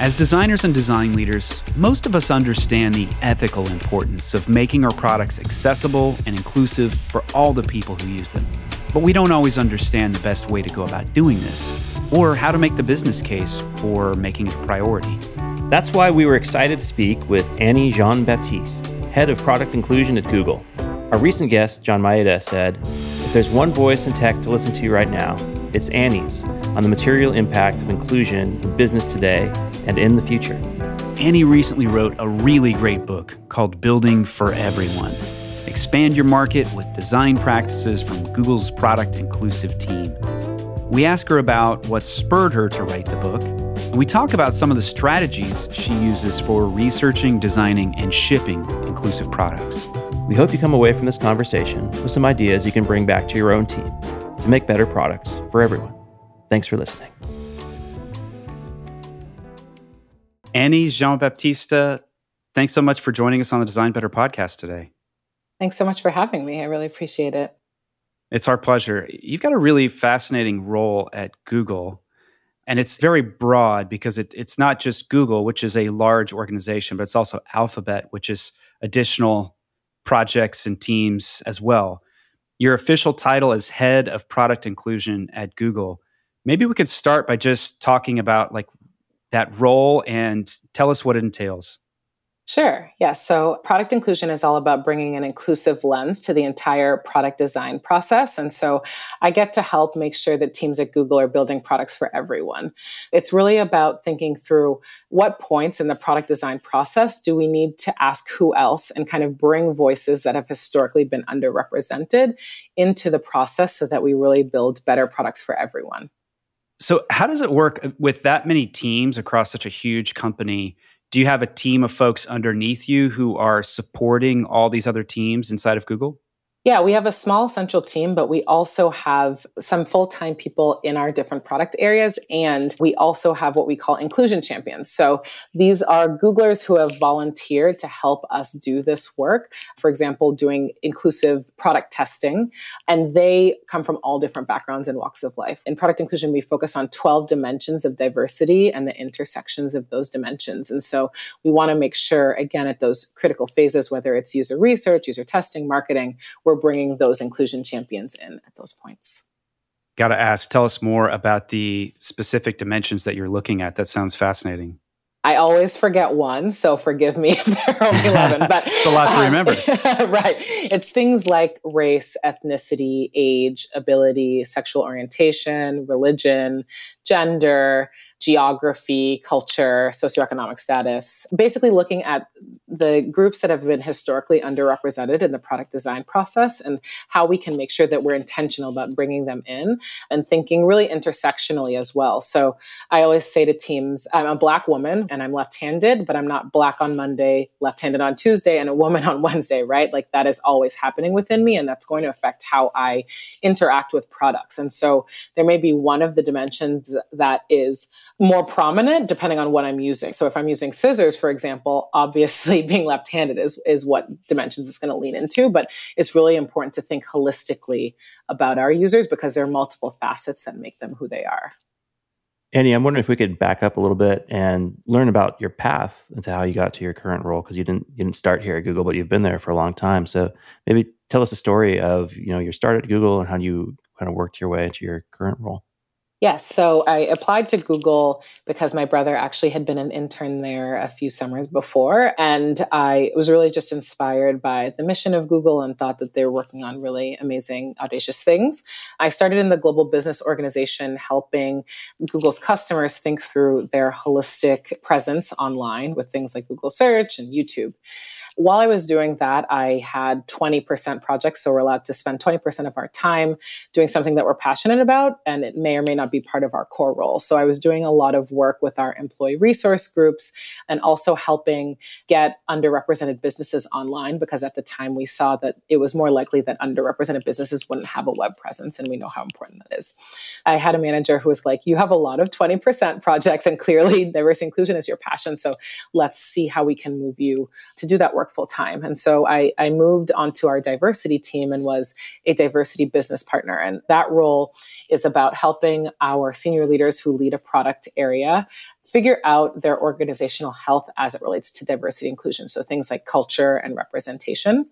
As designers and design leaders, most of us understand the ethical importance of making our products accessible and inclusive for all the people who use them. But we don't always understand the best way to go about doing this, or how to make the business case for making it a priority. That's why we were excited to speak with Annie Jean Baptiste, head of product inclusion at Google. Our recent guest, John Maeda, said, If there's one voice in tech to listen to right now, it's Annie's on the material impact of inclusion in business today and in the future. Annie recently wrote a really great book called Building for Everyone. Expand your market with design practices from Google's product inclusive team. We ask her about what spurred her to write the book, and we talk about some of the strategies she uses for researching, designing, and shipping inclusive products. We hope you come away from this conversation with some ideas you can bring back to your own team to make better products for everyone. Thanks for listening. Annie Jean Baptiste, thanks so much for joining us on the Design Better podcast today. Thanks so much for having me. I really appreciate it. It's our pleasure. You've got a really fascinating role at Google, and it's very broad because it, it's not just Google, which is a large organization, but it's also Alphabet, which is additional projects and teams as well. Your official title is Head of Product Inclusion at Google. Maybe we could start by just talking about like that role and tell us what it entails. Sure. Yes. So product inclusion is all about bringing an inclusive lens to the entire product design process. And so I get to help make sure that teams at Google are building products for everyone. It's really about thinking through what points in the product design process do we need to ask who else and kind of bring voices that have historically been underrepresented into the process so that we really build better products for everyone. So, how does it work with that many teams across such a huge company? Do you have a team of folks underneath you who are supporting all these other teams inside of Google? Yeah, we have a small central team, but we also have some full time people in our different product areas. And we also have what we call inclusion champions. So these are Googlers who have volunteered to help us do this work. For example, doing inclusive product testing. And they come from all different backgrounds and walks of life. In product inclusion, we focus on 12 dimensions of diversity and the intersections of those dimensions. And so we want to make sure, again, at those critical phases, whether it's user research, user testing, marketing, we're bringing those inclusion champions in at those points. Got to ask, tell us more about the specific dimensions that you're looking at. That sounds fascinating. I always forget one, so forgive me if there are only 11. But it's a lot to remember. Um, right. It's things like race, ethnicity, age, ability, sexual orientation, religion, gender, geography, culture, socioeconomic status, basically looking at the groups that have been historically underrepresented in the product design process and how we can make sure that we're intentional about bringing them in and thinking really intersectionally as well. So I always say to teams, I'm a black woman and I'm left handed, but I'm not black on Monday, left handed on Tuesday, and a woman on Wednesday, right? Like that is always happening within me, and that's going to affect how I interact with products. And so there may be one of the dimensions that is more prominent depending on what I'm using. So if I'm using scissors, for example, obviously being left-handed is, is what dimensions it's going to lean into, but it's really important to think holistically about our users because there are multiple facets that make them who they are. Annie, I'm wondering if we could back up a little bit and learn about your path into how you got to your current role because you didn't you didn't start here at Google, but you've been there for a long time. So maybe tell us a story of you know your start at Google and how you kind of worked your way into your current role. Yes. So I applied to Google because my brother actually had been an intern there a few summers before. And I was really just inspired by the mission of Google and thought that they were working on really amazing, audacious things. I started in the global business organization helping Google's customers think through their holistic presence online with things like Google Search and YouTube while I was doing that, I had 20% projects. So we're allowed to spend 20% of our time doing something that we're passionate about, and it may or may not be part of our core role. So I was doing a lot of work with our employee resource groups and also helping get underrepresented businesses online because at the time we saw that it was more likely that underrepresented businesses wouldn't have a web presence, and we know how important that is. I had a manager who was like, You have a lot of 20% projects, and clearly diversity inclusion is your passion. So let's see how we can move you to do that work work full time. And so I, I moved onto our diversity team and was a diversity business partner. And that role is about helping our senior leaders who lead a product area figure out their organizational health as it relates to diversity inclusion. So things like culture and representation.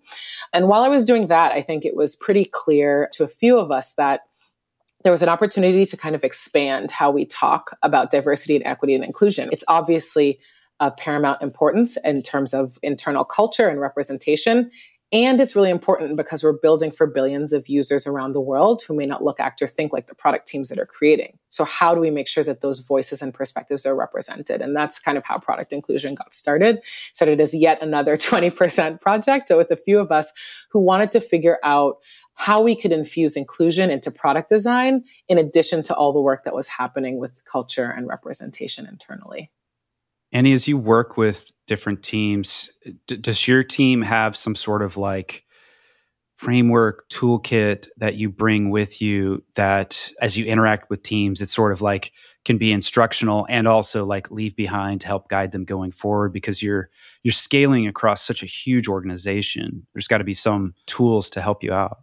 And while I was doing that, I think it was pretty clear to a few of us that there was an opportunity to kind of expand how we talk about diversity and equity and inclusion. It's obviously of paramount importance in terms of internal culture and representation. And it's really important because we're building for billions of users around the world who may not look, act, or think like the product teams that are creating. So, how do we make sure that those voices and perspectives are represented? And that's kind of how product inclusion got started. Started as yet another 20% project with a few of us who wanted to figure out how we could infuse inclusion into product design in addition to all the work that was happening with culture and representation internally. Annie, as you work with different teams, d- does your team have some sort of like framework toolkit that you bring with you that as you interact with teams, it's sort of like can be instructional and also like leave behind to help guide them going forward because you're you're scaling across such a huge organization. There's got to be some tools to help you out.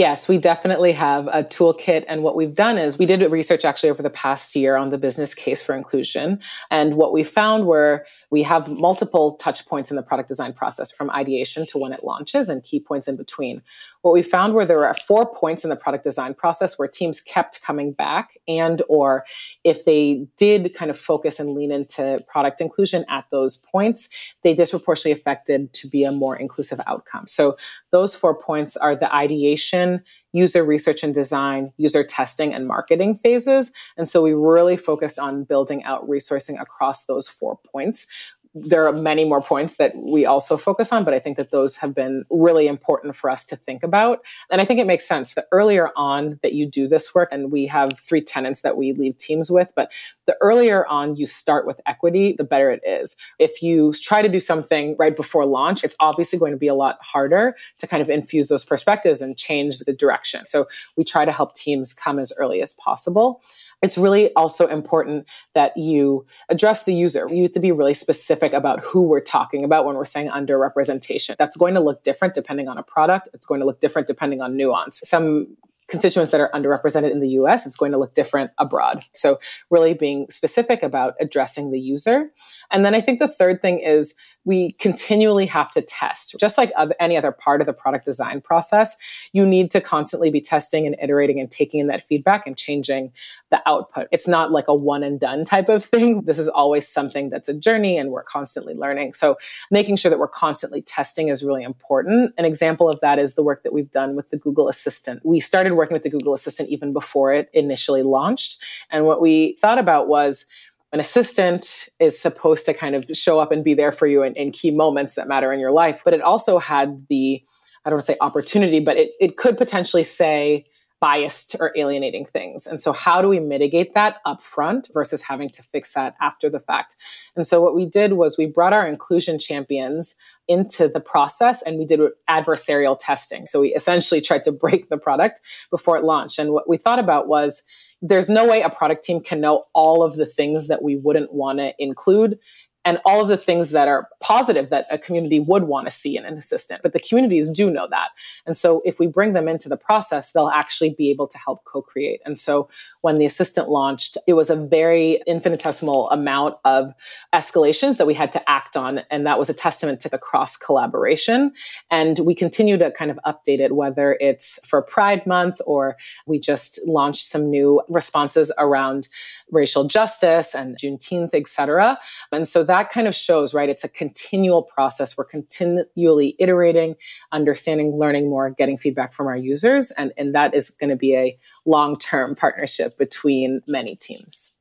Yes, we definitely have a toolkit. And what we've done is we did research actually over the past year on the business case for inclusion. And what we found were we have multiple touch points in the product design process from ideation to when it launches and key points in between. What we found were there were four points in the product design process where teams kept coming back and or if they did kind of focus and lean into product inclusion at those points, they disproportionately affected to be a more inclusive outcome. So those four points are the ideation, user research and design, user testing, and marketing phases. And so we really focused on building out resourcing across those four points there are many more points that we also focus on, but I think that those have been really important for us to think about. And I think it makes sense the earlier on that you do this work, and we have three tenants that we leave teams with, but the earlier on you start with equity, the better it is. If you try to do something right before launch, it's obviously going to be a lot harder to kind of infuse those perspectives and change the direction. So we try to help teams come as early as possible it's really also important that you address the user. You have to be really specific about who we're talking about when we're saying underrepresentation. That's going to look different depending on a product. It's going to look different depending on nuance. Some constituents that are underrepresented in the US, it's going to look different abroad. So, really being specific about addressing the user. And then I think the third thing is we continually have to test. Just like any other part of the product design process, you need to constantly be testing and iterating and taking in that feedback and changing the output. It's not like a one and done type of thing. This is always something that's a journey and we're constantly learning. So making sure that we're constantly testing is really important. An example of that is the work that we've done with the Google Assistant. We started working with the Google Assistant even before it initially launched. And what we thought about was an assistant is supposed to kind of show up and be there for you in, in, key moments that matter in your life. But it also had the, I don't want to say opportunity, but it, it could potentially say, biased or alienating things. And so, how do we mitigate that upfront versus having to fix that after the fact? And so, what we did was we brought our inclusion champions into the process and we did adversarial testing. So, we essentially tried to break the product before it launched. And what we thought about was there's no way a product team can know all of the things that we wouldn't want to include and all of the things that are positive that a community would want to see in an assistant. But the communities do know that. And so if we bring them into the process, they'll actually be able to help co create. And so when the assistant launched, it was a very infinitesimal amount of escalations that we had to act on. And that was a testament to the cross collaboration. And we continue to kind of update it, whether it's for Pride Month or we just launched some new responses around racial justice and Juneteenth, et cetera. And so that kind of shows, right? It's a continual process. We're continually iterating, understanding, learning more, getting feedback from our users. And, and that is going to be a long term partnership between many teams.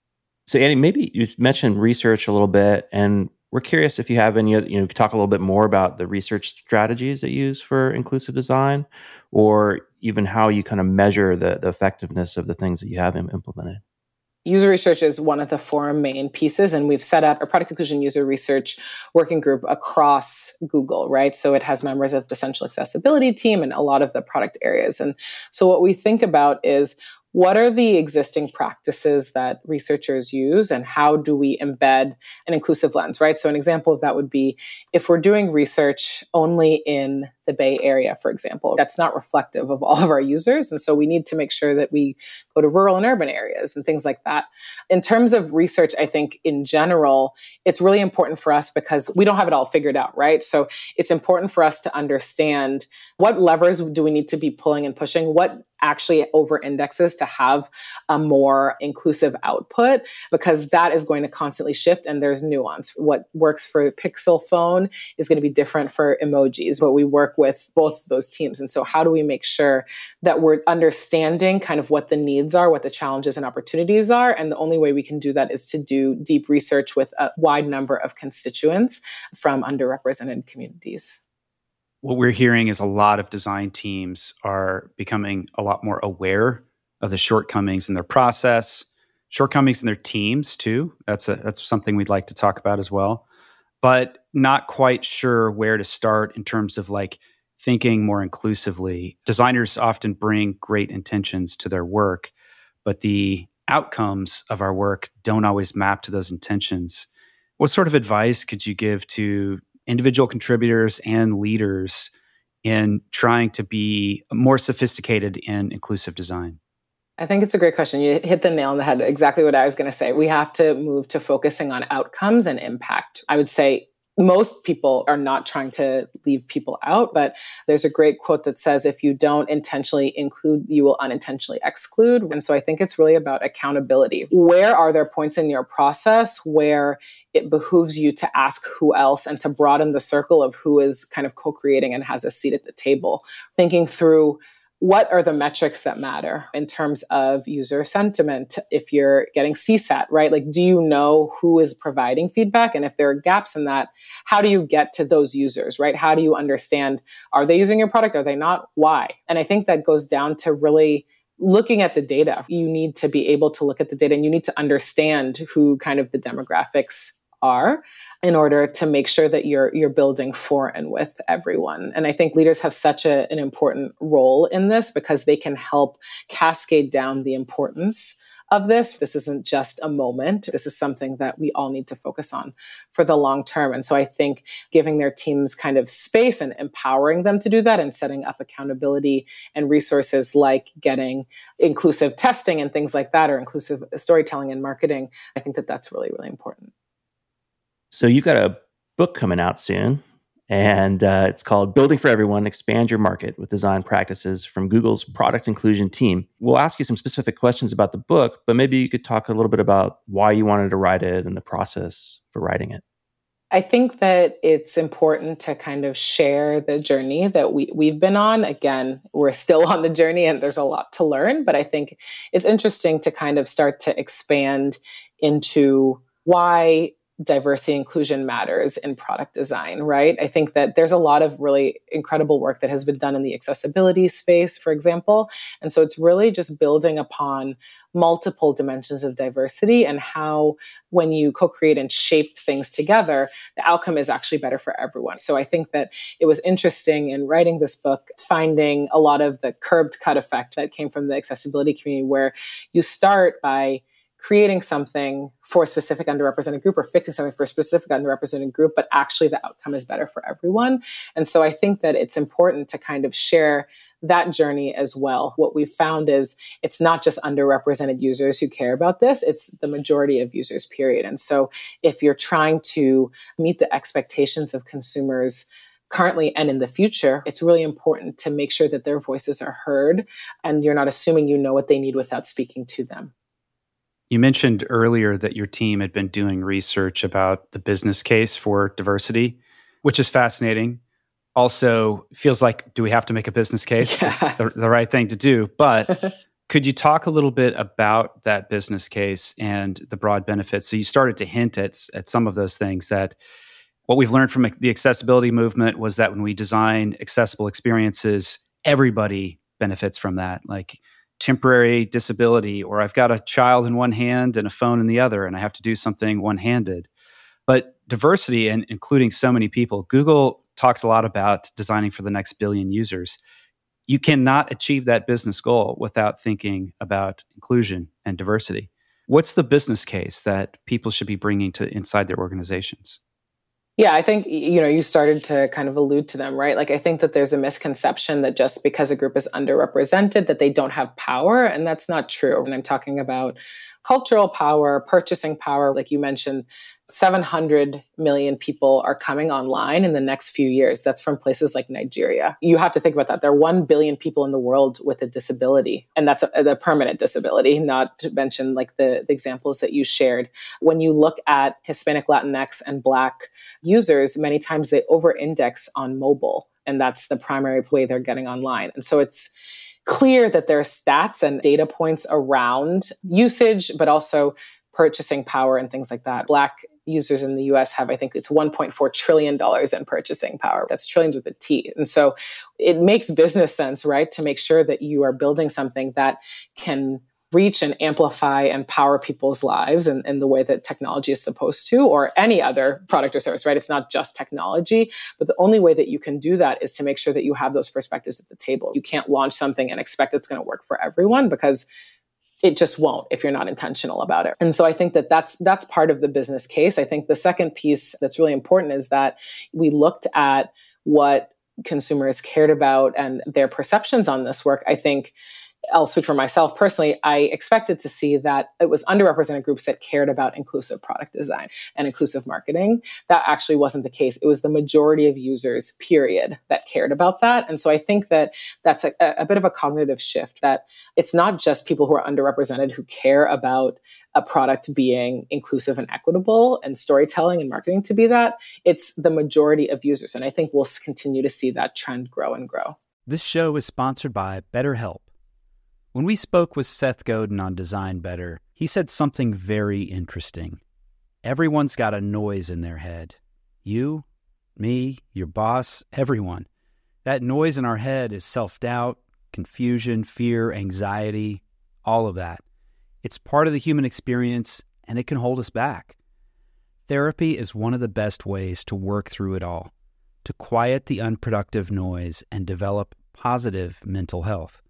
So, Annie, maybe you mentioned research a little bit, and we're curious if you have any, you know, talk a little bit more about the research strategies that you use for inclusive design, or even how you kind of measure the, the effectiveness of the things that you have implemented. User research is one of the four main pieces, and we've set up a product inclusion user research working group across Google, right? So it has members of the central accessibility team and a lot of the product areas. And so what we think about is what are the existing practices that researchers use and how do we embed an inclusive lens, right? So, an example of that would be if we're doing research only in the Bay Area, for example, that's not reflective of all of our users. And so, we need to make sure that we go to rural and urban areas and things like that. In terms of research, I think in general, it's really important for us because we don't have it all figured out, right? So, it's important for us to understand what levers do we need to be pulling and pushing, what actually over indexes to have a more inclusive output because that is going to constantly shift and there's nuance. What works for Pixel phone is going to be different for emojis, but we work with both those teams. And so, how do we make sure that we're understanding kind of what the needs are, what the challenges and opportunities are? And the only way we can do that is to do deep research with a wide number of constituents from underrepresented communities what we're hearing is a lot of design teams are becoming a lot more aware of the shortcomings in their process, shortcomings in their teams too. That's a that's something we'd like to talk about as well. But not quite sure where to start in terms of like thinking more inclusively. Designers often bring great intentions to their work, but the outcomes of our work don't always map to those intentions. What sort of advice could you give to individual contributors and leaders in trying to be more sophisticated in inclusive design? I think it's a great question. You hit the nail on the head. Exactly what I was going to say. We have to move to focusing on outcomes and impact. I would say most people are not trying to leave people out, but there's a great quote that says, if you don't intentionally include, you will unintentionally exclude. And so I think it's really about accountability. Where are there points in your process where it behooves you to ask who else and to broaden the circle of who is kind of co creating and has a seat at the table? Thinking through what are the metrics that matter in terms of user sentiment if you're getting csat right? Like do you know who is providing feedback? And if there are gaps in that how do you get to those users right? How do you understand are they using your product? Are they not? Why? And i think that goes down to really looking at the data. You need to be able to look at the data and you need to understand who kind of the demographics are in order to make sure that you're you're building for and with everyone. And I think leaders have such a, an important role in this because they can help cascade down the importance of this. This isn't just a moment. This is something that we all need to focus on for the long term. And so I think giving their teams kind of space and empowering them to do that and setting up accountability and resources like getting inclusive testing and things like that or inclusive storytelling and marketing, I think that that's really, really important. So you've got a book coming out soon, and uh, it's called Building for Everyone Expand Your Market with Design Practices from Google's Product Inclusion Team. We'll ask you some specific questions about the book, but maybe you could talk a little bit about why you wanted to write it and the process for writing it. I think that it's important to kind of share the journey that we, we've been on. Again, we're still on the journey and there's a lot to learn, but I think it's interesting to kind of start to expand into why diversity inclusion matters in product design, right? I think that there's a lot of really incredible work that has been done in the accessibility space, for example. And so it's really just building upon multiple dimensions of diversity and how when you co-create and shape things together the outcome is actually better for everyone so i think that it was interesting in writing this book finding a lot of the curb cut effect that came from the accessibility community where you start by creating something for a specific underrepresented group or fixing something for a specific underrepresented group, but actually the outcome is better for everyone. And so I think that it's important to kind of share that journey as well. What we've found is it's not just underrepresented users who care about this, it's the majority of users, period. And so if you're trying to meet the expectations of consumers, currently and in the future, it's really important to make sure that their voices are heard and you're not assuming you know what they need without speaking to them. You mentioned earlier that your team had been doing research about the business case for diversity, which is fascinating. Also, feels like do we have to make a business case? Yeah. It's the, the right thing to do. But could you talk a little bit about that business case and the broad benefits? So you started to hint at at some of those things that what we've learned from the accessibility movement was that when we design accessible experiences, everybody benefits from that. Like temporary disability or I've got a child in one hand and a phone in the other and I have to do something one handed. But diversity and including so many people, Google talks a lot about designing for the next billion users. You cannot achieve that business goal without thinking about inclusion and diversity. What's the business case that people should be bringing to inside their organizations? Yeah, I think you know you started to kind of allude to them, right? Like I think that there's a misconception that just because a group is underrepresented that they don't have power and that's not true. And I'm talking about cultural power, purchasing power, like you mentioned, 700 million people are coming online in the next few years. That's from places like Nigeria. You have to think about that. There are 1 billion people in the world with a disability, and that's a, a permanent disability, not to mention like the, the examples that you shared. When you look at Hispanic, Latinx, and Black users, many times they over index on mobile, and that's the primary way they're getting online. And so it's clear that there are stats and data points around usage, but also purchasing power and things like that. Black users in the US have, I think it's $1.4 trillion in purchasing power. That's trillions with a T. And so it makes business sense, right, to make sure that you are building something that can reach and amplify and power people's lives in, in the way that technology is supposed to, or any other product or service, right? It's not just technology, but the only way that you can do that is to make sure that you have those perspectives at the table. You can't launch something and expect it's going to work for everyone because it just won't if you're not intentional about it. And so I think that that's that's part of the business case. I think the second piece that's really important is that we looked at what consumers cared about and their perceptions on this work. I think I'll speak for myself personally, I expected to see that it was underrepresented groups that cared about inclusive product design and inclusive marketing. That actually wasn't the case. It was the majority of users, period, that cared about that. And so I think that that's a, a bit of a cognitive shift that it's not just people who are underrepresented who care about a product being inclusive and equitable and storytelling and marketing to be that. It's the majority of users. And I think we'll continue to see that trend grow and grow. This show is sponsored by BetterHelp. When we spoke with Seth Godin on Design Better, he said something very interesting. Everyone's got a noise in their head. You, me, your boss, everyone. That noise in our head is self doubt, confusion, fear, anxiety, all of that. It's part of the human experience and it can hold us back. Therapy is one of the best ways to work through it all, to quiet the unproductive noise and develop positive mental health.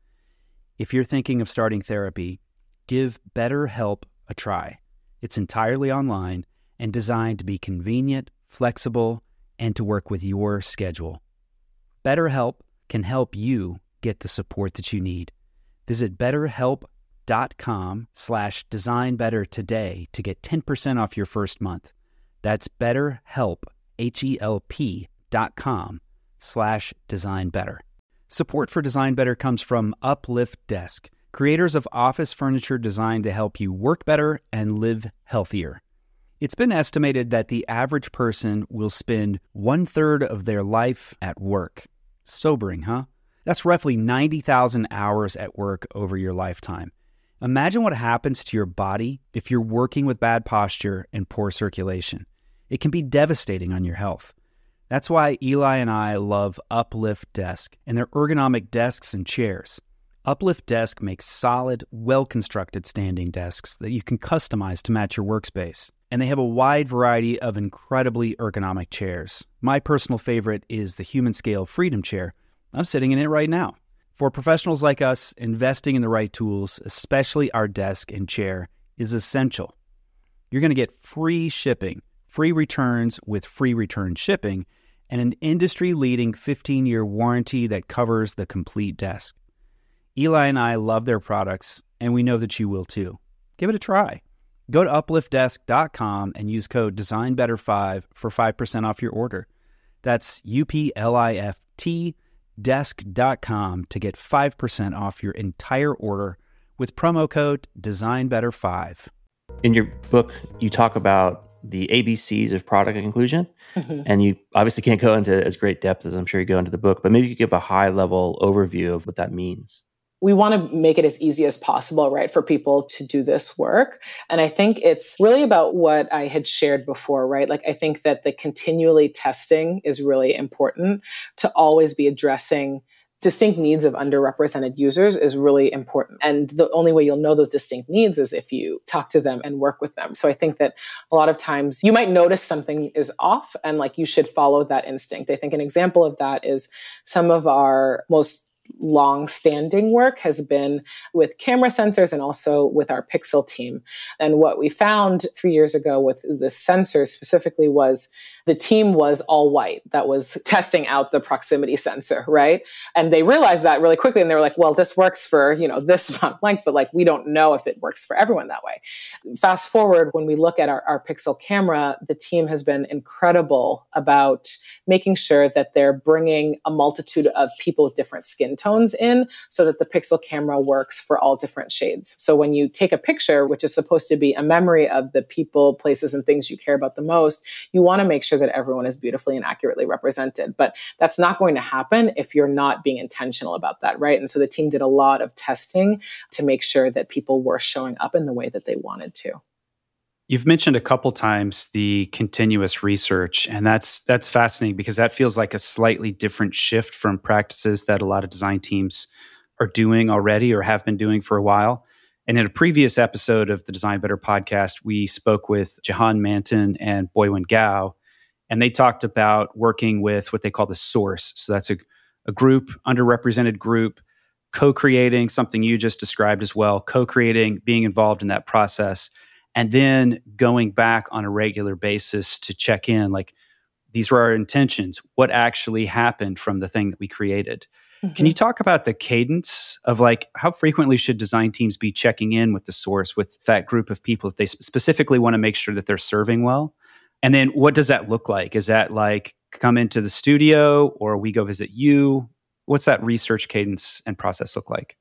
If you're thinking of starting therapy, give BetterHelp a try. It's entirely online and designed to be convenient, flexible, and to work with your schedule. BetterHelp can help you get the support that you need. Visit betterhelp.com slash designbetter today to get 10% off your first month. That's betterhelp, H-E-L-P dot com slash designbetter. Support for Design Better comes from Uplift Desk, creators of office furniture designed to help you work better and live healthier. It's been estimated that the average person will spend one third of their life at work. Sobering, huh? That's roughly 90,000 hours at work over your lifetime. Imagine what happens to your body if you're working with bad posture and poor circulation. It can be devastating on your health. That's why Eli and I love Uplift Desk and their ergonomic desks and chairs. Uplift Desk makes solid, well constructed standing desks that you can customize to match your workspace. And they have a wide variety of incredibly ergonomic chairs. My personal favorite is the Humanscale Freedom Chair. I'm sitting in it right now. For professionals like us, investing in the right tools, especially our desk and chair, is essential. You're going to get free shipping, free returns with free return shipping and an industry leading 15 year warranty that covers the complete desk. Eli and I love their products, and we know that you will too. Give it a try. Go to upliftdesk.com and use code DesignBetter5 for 5% off your order. That's U P L I F T desk.com to get 5% off your entire order with promo code DesignBetter5. In your book, you talk about the ABCs of product inclusion. Mm-hmm. And you obviously can't go into as great depth as I'm sure you go into the book, but maybe you could give a high level overview of what that means. We want to make it as easy as possible, right, for people to do this work. And I think it's really about what I had shared before, right? Like, I think that the continually testing is really important to always be addressing distinct needs of underrepresented users is really important. And the only way you'll know those distinct needs is if you talk to them and work with them. So I think that a lot of times you might notice something is off and like you should follow that instinct. I think an example of that is some of our most long standing work has been with camera sensors and also with our Pixel team. And what we found three years ago with the sensors specifically was the team was all white that was testing out the proximity sensor, right? And they realized that really quickly and they were like, well, this works for, you know, this amount length, but like we don't know if it works for everyone that way. Fast forward, when we look at our, our Pixel camera, the team has been incredible about making sure that they're bringing a multitude of people with different skin tones in so that the Pixel camera works for all different shades. So when you take a picture, which is supposed to be a memory of the people, places, and things you care about the most, you want to make sure that everyone is beautifully and accurately represented. But that's not going to happen if you're not being intentional about that, right? And so the team did a lot of testing to make sure that people were showing up in the way that they wanted to. You've mentioned a couple times the continuous research, and that's that's fascinating because that feels like a slightly different shift from practices that a lot of design teams are doing already or have been doing for a while. And in a previous episode of the Design Better podcast, we spoke with Jahan Manton and Boiwen Gao, and they talked about working with what they call the source. So that's a, a group, underrepresented group, co creating something you just described as well, co creating, being involved in that process, and then going back on a regular basis to check in like, these were our intentions. What actually happened from the thing that we created? Mm-hmm. Can you talk about the cadence of like how frequently should design teams be checking in with the source, with that group of people if they specifically want to make sure that they're serving well? And then what does that look like? Is that like come into the studio or we go visit you? What's that research cadence and process look like?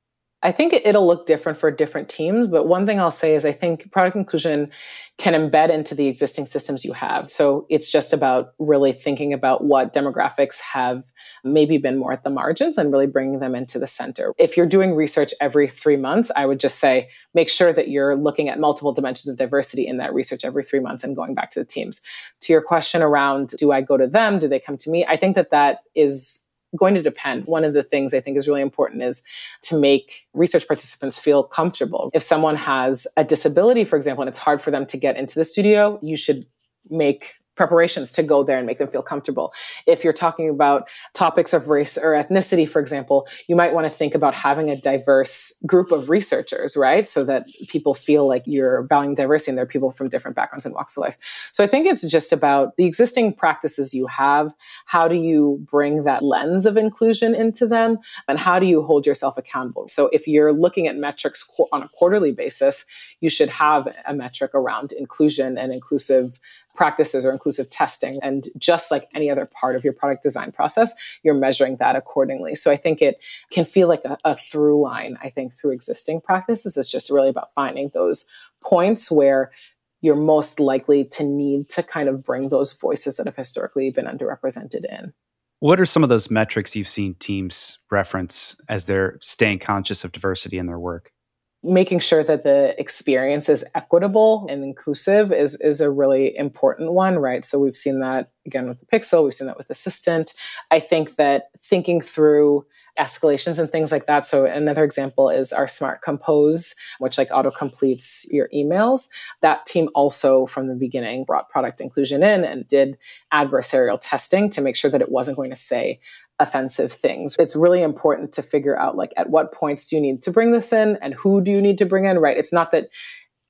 I think it'll look different for different teams, but one thing I'll say is I think product inclusion can embed into the existing systems you have. So it's just about really thinking about what demographics have maybe been more at the margins and really bringing them into the center. If you're doing research every three months, I would just say make sure that you're looking at multiple dimensions of diversity in that research every three months and going back to the teams. To your question around do I go to them? Do they come to me? I think that that is going to depend. One of the things I think is really important is to make research participants feel comfortable. If someone has a disability, for example, and it's hard for them to get into the studio, you should make preparations to go there and make them feel comfortable. If you're talking about topics of race or ethnicity, for example, you might want to think about having a diverse group of researchers, right? So that people feel like you're valuing diversity and there are people from different backgrounds and walks of life. So I think it's just about the existing practices you have. How do you bring that lens of inclusion into them? And how do you hold yourself accountable? So if you're looking at metrics on a quarterly basis, you should have a metric around inclusion and inclusive practices or inclusive testing. And just like any other part of your product design process, you're measuring that accordingly. So I think it can feel like a, a through line, I think, through existing practices. It's just really about finding those points where you're most likely to need to kind of bring those voices that have historically been underrepresented in. What are some of those metrics you've seen teams reference as they're staying conscious of diversity in their work? Making sure that the experience is equitable and inclusive is is a really important one right so we've seen that again with the pixel we've seen that with assistant i think that thinking through escalations and things like that. So another example is our smart compose, which like auto completes your emails. That team also from the beginning brought product inclusion in and did adversarial testing to make sure that it wasn't going to say offensive things. It's really important to figure out like at what points do you need to bring this in and who do you need to bring in, right? It's not that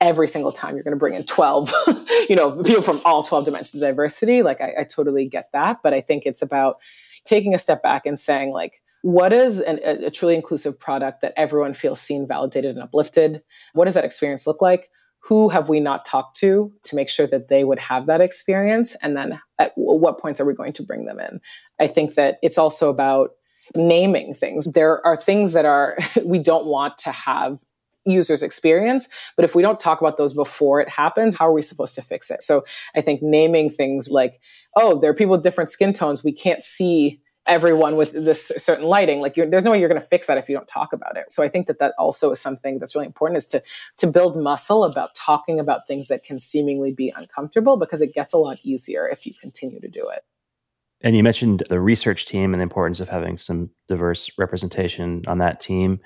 every single time you're going to bring in 12 you know people from all 12 dimensions of diversity like I, I totally get that but i think it's about taking a step back and saying like what is an, a, a truly inclusive product that everyone feels seen, validated, and uplifted? What does that experience look like? Who have we not talked to to make sure that they would have that experience? And then at what points are we going to bring them in? I think that it's also about naming things. There are things that are, we don't want to have users experience but if we don't talk about those before it happens how are we supposed to fix it so i think naming things like oh there are people with different skin tones we can't see everyone with this certain lighting like there's no way you're going to fix that if you don't talk about it. So i think that that also is something that's really important is to to build muscle about talking about things that can seemingly be uncomfortable because it gets a lot easier if you continue to do it. And you mentioned the research team and the importance of having some diverse representation on that team.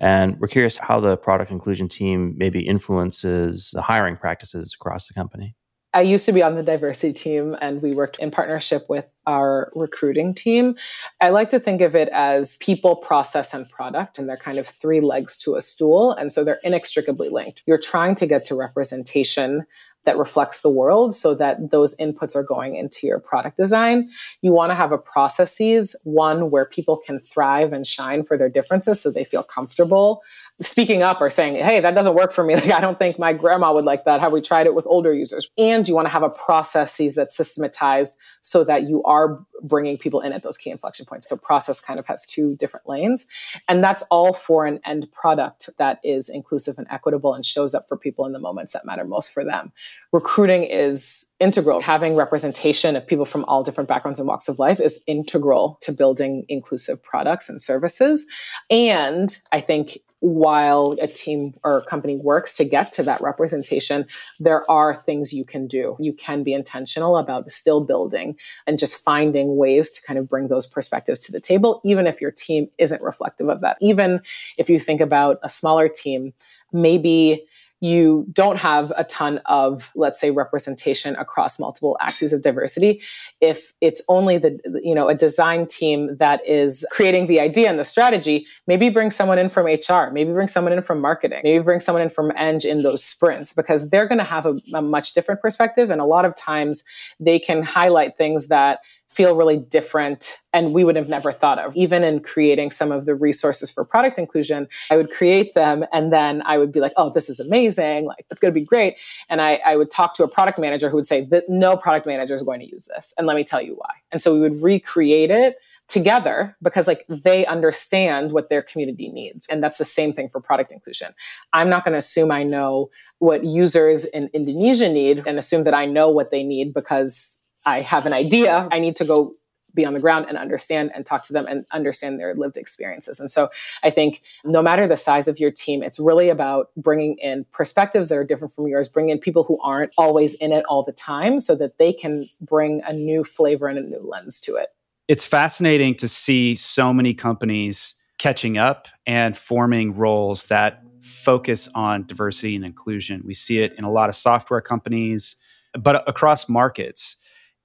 And we're curious how the product inclusion team maybe influences the hiring practices across the company I used to be on the diversity team and we worked in partnership with our recruiting team. I like to think of it as people, process, and product, and they're kind of three legs to a stool. And so they're inextricably linked. You're trying to get to representation that reflects the world so that those inputs are going into your product design. You want to have a processes, one where people can thrive and shine for their differences so they feel comfortable speaking up or saying, hey, that doesn't work for me. Like, I don't think my grandma would like that. Have we tried it with older users? And you want to have a processes that's systematized so that you are bringing people in at those key inflection points. So process kind of has two different lanes. And that's all for an end product that is inclusive and equitable and shows up for people in the moments that matter most for them. Recruiting is integral. Having representation of people from all different backgrounds and walks of life is integral to building inclusive products and services. And I think while a team or a company works to get to that representation, there are things you can do. You can be intentional about still building and just finding ways to kind of bring those perspectives to the table, even if your team isn't reflective of that. Even if you think about a smaller team, maybe you don't have a ton of, let's say, representation across multiple axes of diversity. If it's only the, you know, a design team that is creating the idea and the strategy, maybe bring someone in from HR, maybe bring someone in from marketing, maybe bring someone in from Eng in those sprints because they're going to have a, a much different perspective. And a lot of times they can highlight things that feel really different and we would have never thought of. Even in creating some of the resources for product inclusion, I would create them and then I would be like, oh, this is amazing. Like, it's going to be great. And I, I would talk to a product manager who would say that no product manager is going to use this. And let me tell you why. And so we would recreate it together because like they understand what their community needs and that's the same thing for product inclusion i'm not going to assume i know what users in indonesia need and assume that i know what they need because I have an idea, I need to go be on the ground and understand and talk to them and understand their lived experiences. And so I think no matter the size of your team, it's really about bringing in perspectives that are different from yours, bring in people who aren't always in it all the time so that they can bring a new flavor and a new lens to it. It's fascinating to see so many companies catching up and forming roles that focus on diversity and inclusion. We see it in a lot of software companies, but across markets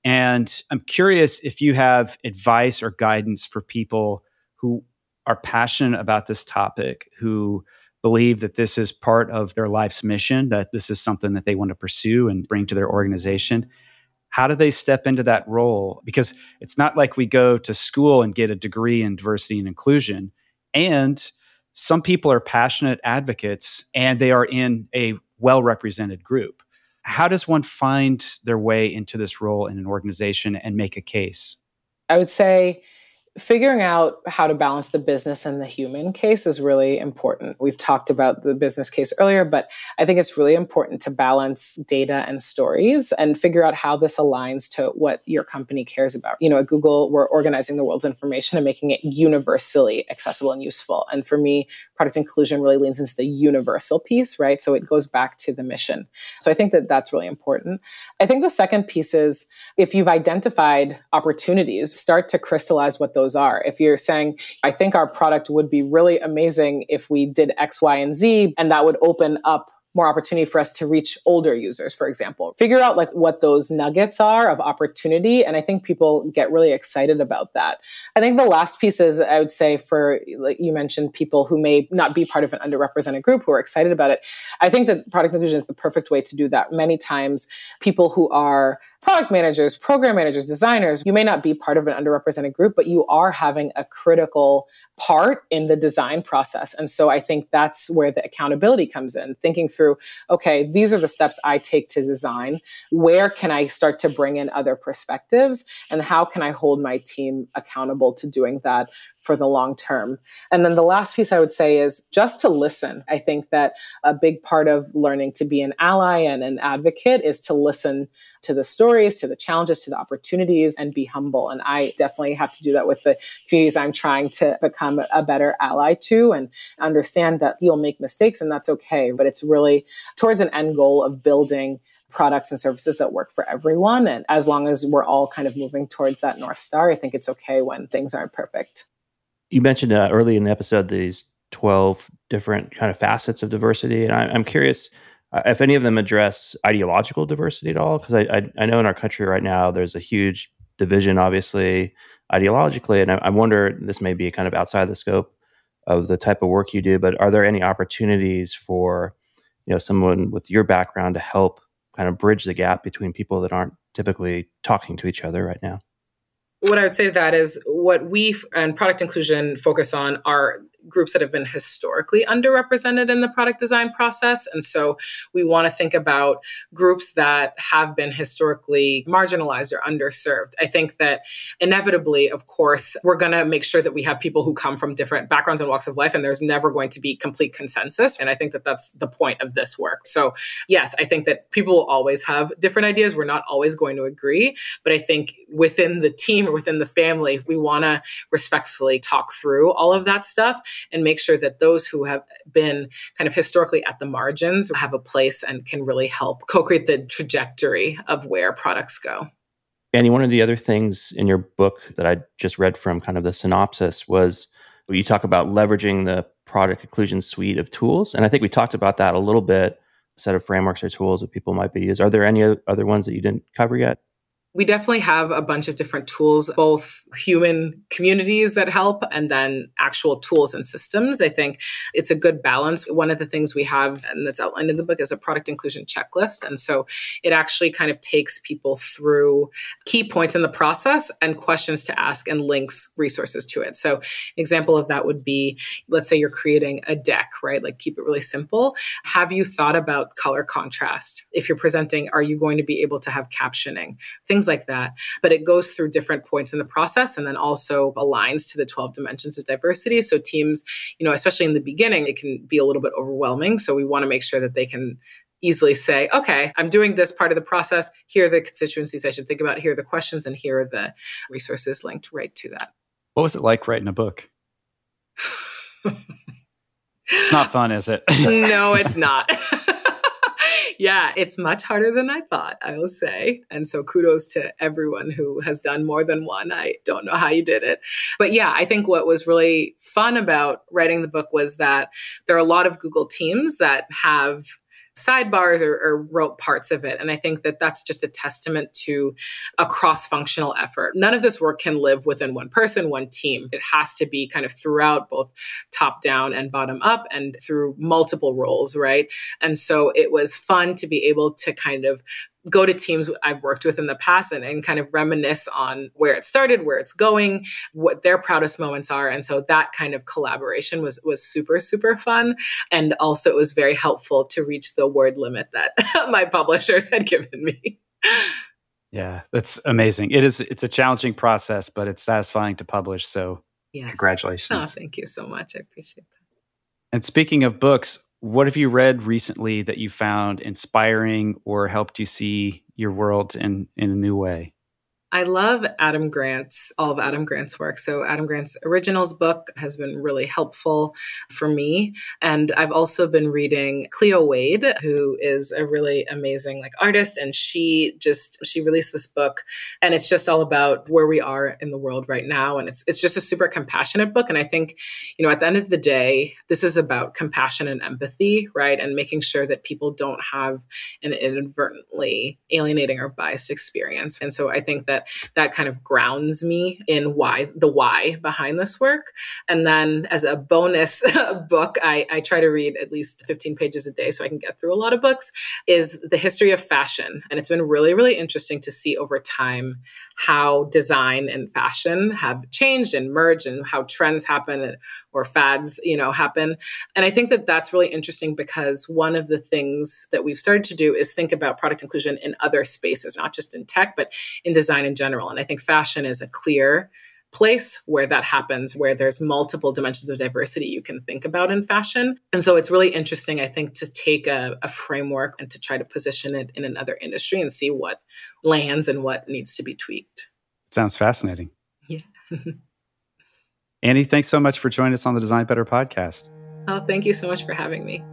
and I'm curious if you have advice or guidance for people who are passionate about this topic, who believe that this is part of their life's mission, that this is something that they want to pursue and bring to their organization. How do they step into that role? Because it's not like we go to school and get a degree in diversity and inclusion. And some people are passionate advocates and they are in a well represented group how does one find their way into this role in an organization and make a case? I would say figuring out how to balance the business and the human case is really important. We've talked about the business case earlier, but I think it's really important to balance data and stories and figure out how this aligns to what your company cares about. You know, at Google, we're organizing the world's information and making it universally accessible and useful. And for me, product inclusion really leans into the universal piece, right? So it goes back to the mission. So I think that that's really important. I think the second piece is if you've identified opportunities, start to crystallize what those those are. If you're saying, I think our product would be really amazing if we did X, Y, and Z, and that would open up more opportunity for us to reach older users, for example. Figure out like what those nuggets are of opportunity. And I think people get really excited about that. I think the last piece is I would say for like you mentioned people who may not be part of an underrepresented group who are excited about it. I think that product inclusion is the perfect way to do that. Many times people who are product managers, program managers, designers, you may not be part of an underrepresented group, but you are having a critical part in the design process. And so I think that's where the accountability comes in, thinking through, okay, these are the steps I take to design. Where can I start to bring in other perspectives? And how can I hold my team accountable to doing that for the long term. And then the last piece I would say is just to listen. I think that a big part of learning to be an ally and an advocate is to listen to the stories, to the challenges, to the opportunities, and be humble. And I definitely have to do that with the communities I'm trying to become a better ally to and understand that you'll make mistakes and that's okay. But it's really towards an end goal of building products and services that work for everyone. And as long as we're all kind of moving towards that North Star, I think it's okay when things aren't perfect. You mentioned uh, early in the episode these 12 different kind of facets of diversity. And I, I'm curious, uh, if any of them address ideological diversity at all. Because I, I, I know in our country right now there's a huge division, obviously ideologically, and I, I wonder this may be kind of outside the scope of the type of work you do, but are there any opportunities for you know someone with your background to help kind of bridge the gap between people that aren't typically talking to each other right now? What I would say to that is what we and product inclusion focus on are groups that have been historically underrepresented in the product design process. And so we want to think about groups that have been historically marginalized or underserved. I think that inevitably, of course, we're going to make sure that we have people who come from different backgrounds and walks of life, and there's never going to be complete consensus. And I think that that's the point of this work. So, yes, I think that people will always have different ideas. We're not always going to agree. But I think within the team or within the family, we want to respectfully talk through all of that stuff and make sure that those who have been kind of historically at the margins have a place and can really help co create the trajectory of where products go. Annie, one of the other things in your book that I just read from kind of the synopsis was you talk about leveraging the product inclusion suite of tools. And I think we talked about that a little bit, set of frameworks or tools that people might be using. Are there any other ones that you didn't cover yet? We definitely have a bunch of different tools, both human communities that help and then actual tools and systems. I think it's a good balance. One of the things we have, and that's outlined in the book, is a product inclusion checklist. And so it actually kind of takes people through key points in the process and questions to ask and links resources to it. So, example of that would be let's say you're creating a deck, right? Like keep it really simple. Have you thought about color contrast? If you're presenting, are you going to be able to have captioning? Things like that. But it goes through different points in the process and then also aligns to the 12 dimensions of diversity. So teams, you know, especially in the beginning, it can be a little bit overwhelming. So we want to make sure that they can easily say, okay, I'm doing this part of the process. Here are the constituencies I should think about. Here are the questions, and here are the resources linked right to that. What was it like writing a book? it's not fun, is it? no, it's not. Yeah, it's much harder than I thought, I will say. And so kudos to everyone who has done more than one. I don't know how you did it. But yeah, I think what was really fun about writing the book was that there are a lot of Google teams that have sidebars or, or, wrote parts of it. And I think that that's just a testament to a cross functional effort. None of this work can live within one person, one team. It has to be kind of throughout both top down and bottom up and through multiple roles, right? And so it was fun to be able to kind of go to teams I've worked with in the past and, and kind of reminisce on where it started, where it's going, what their proudest moments are. And so that kind of collaboration was was super, super fun. And also it was very helpful to reach the word limit that my publishers had given me. Yeah, that's amazing. It is it's a challenging process, but it's satisfying to publish. So yes. congratulations. Oh, thank you so much. I appreciate that. And speaking of books, what have you read recently that you found inspiring or helped you see your world in, in a new way? I love Adam Grant's, all of Adam Grant's work. So, Adam Grant's Originals book has been really helpful for me. And I've also been reading Cleo Wade, who is a really amazing like artist. And she just, she released this book and it's just all about where we are in the world right now. And it's, it's just a super compassionate book. And I think, you know, at the end of the day, this is about compassion and empathy, right? And making sure that people don't have an inadvertently alienating or biased experience. And so I think that that kind of grounds me in why the why behind this work. And then as a bonus book, I, I try to read at least 15 pages a day so I can get through a lot of books, is The History of Fashion. And it's been really, really interesting to see over time how design and fashion have changed and merged and how trends happen or fads you know happen. And i think that that's really interesting because one of the things that we've started to do is think about product inclusion in other spaces not just in tech but in design in general. And i think fashion is a clear place where that happens, where there's multiple dimensions of diversity you can think about in fashion. And so it's really interesting, I think, to take a, a framework and to try to position it in another industry and see what lands and what needs to be tweaked. Sounds fascinating. Yeah. Annie, thanks so much for joining us on the Design Better podcast. Oh, thank you so much for having me.